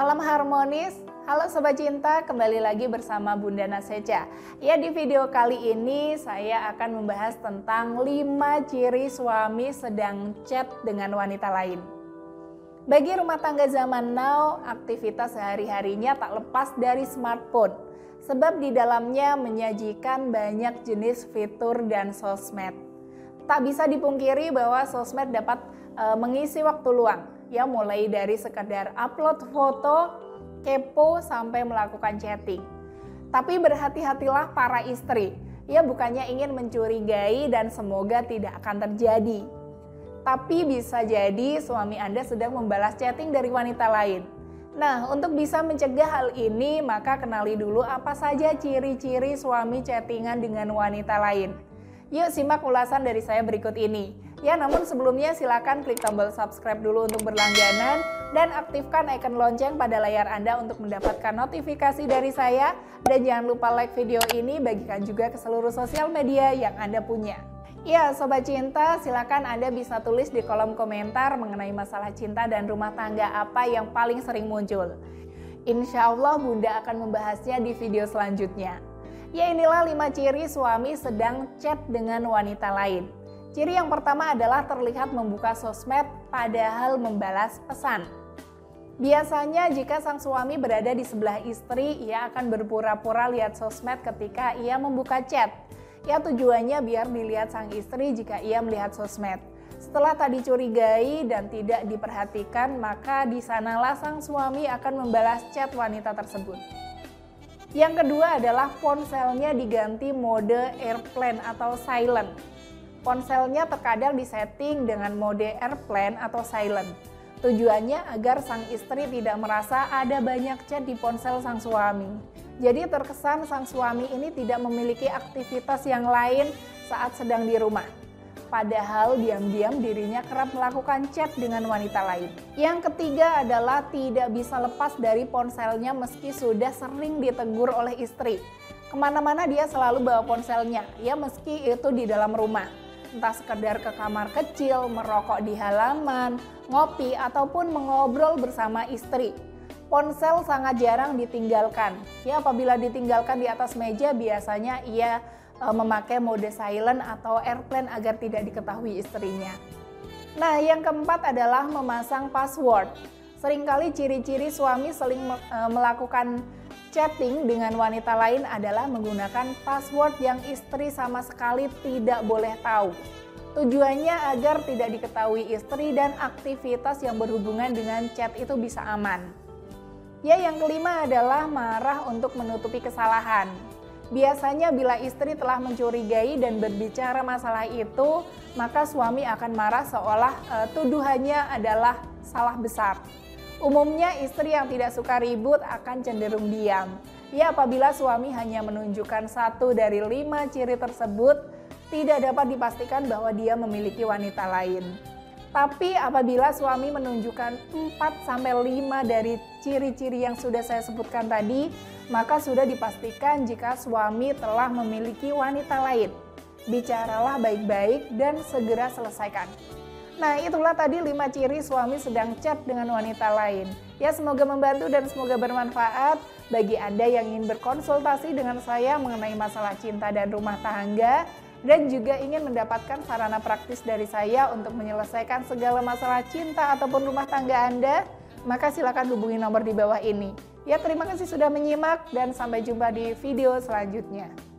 Salam harmonis, halo Sobat Cinta, kembali lagi bersama Bunda Naseca. Ya di video kali ini saya akan membahas tentang 5 ciri suami sedang chat dengan wanita lain. Bagi rumah tangga zaman now, aktivitas sehari-harinya tak lepas dari smartphone. Sebab di dalamnya menyajikan banyak jenis fitur dan sosmed. Tak bisa dipungkiri bahwa sosmed dapat e, mengisi waktu luang ya mulai dari sekedar upload foto, kepo sampai melakukan chatting. Tapi berhati-hatilah para istri, ya bukannya ingin mencurigai dan semoga tidak akan terjadi. Tapi bisa jadi suami Anda sedang membalas chatting dari wanita lain. Nah, untuk bisa mencegah hal ini, maka kenali dulu apa saja ciri-ciri suami chattingan dengan wanita lain. Yuk simak ulasan dari saya berikut ini. Ya, namun sebelumnya silakan klik tombol subscribe dulu untuk berlangganan dan aktifkan icon lonceng pada layar Anda untuk mendapatkan notifikasi dari saya. Dan jangan lupa like video ini, bagikan juga ke seluruh sosial media yang Anda punya. Ya, Sobat Cinta, silakan Anda bisa tulis di kolom komentar mengenai masalah cinta dan rumah tangga apa yang paling sering muncul. Insya Allah Bunda akan membahasnya di video selanjutnya. Ya inilah 5 ciri suami sedang chat dengan wanita lain. Ciri yang pertama adalah terlihat membuka sosmed padahal membalas pesan. Biasanya jika sang suami berada di sebelah istri, ia akan berpura-pura lihat sosmed ketika ia membuka chat. Ya tujuannya biar dilihat sang istri jika ia melihat sosmed. Setelah tadi curigai dan tidak diperhatikan, maka di sanalah sang suami akan membalas chat wanita tersebut. Yang kedua adalah ponselnya diganti mode airplane atau silent. Ponselnya terkadang disetting dengan mode airplane atau silent. Tujuannya agar sang istri tidak merasa ada banyak chat di ponsel sang suami. Jadi terkesan sang suami ini tidak memiliki aktivitas yang lain saat sedang di rumah. Padahal diam-diam dirinya kerap melakukan chat dengan wanita lain. Yang ketiga adalah tidak bisa lepas dari ponselnya meski sudah sering ditegur oleh istri. Ke mana-mana dia selalu bawa ponselnya, ya meski itu di dalam rumah entah sekedar ke kamar kecil, merokok di halaman, ngopi, ataupun mengobrol bersama istri. Ponsel sangat jarang ditinggalkan. Ya, apabila ditinggalkan di atas meja, biasanya ia e, memakai mode silent atau airplane agar tidak diketahui istrinya. Nah, yang keempat adalah memasang password. Seringkali ciri-ciri suami seling e, melakukan Chatting dengan wanita lain adalah menggunakan password yang istri sama sekali tidak boleh tahu. Tujuannya agar tidak diketahui istri dan aktivitas yang berhubungan dengan chat itu bisa aman. Ya, yang kelima adalah marah untuk menutupi kesalahan. Biasanya bila istri telah mencurigai dan berbicara masalah itu, maka suami akan marah seolah e, tuduhannya adalah salah besar. Umumnya istri yang tidak suka ribut akan cenderung diam. Ya apabila suami hanya menunjukkan satu dari lima ciri tersebut, tidak dapat dipastikan bahwa dia memiliki wanita lain. Tapi apabila suami menunjukkan 4 sampai 5 dari ciri-ciri yang sudah saya sebutkan tadi, maka sudah dipastikan jika suami telah memiliki wanita lain. Bicaralah baik-baik dan segera selesaikan. Nah, itulah tadi 5 ciri suami sedang chat dengan wanita lain. Ya, semoga membantu dan semoga bermanfaat bagi Anda yang ingin berkonsultasi dengan saya mengenai masalah cinta dan rumah tangga dan juga ingin mendapatkan sarana praktis dari saya untuk menyelesaikan segala masalah cinta ataupun rumah tangga Anda, maka silakan hubungi nomor di bawah ini. Ya, terima kasih sudah menyimak dan sampai jumpa di video selanjutnya.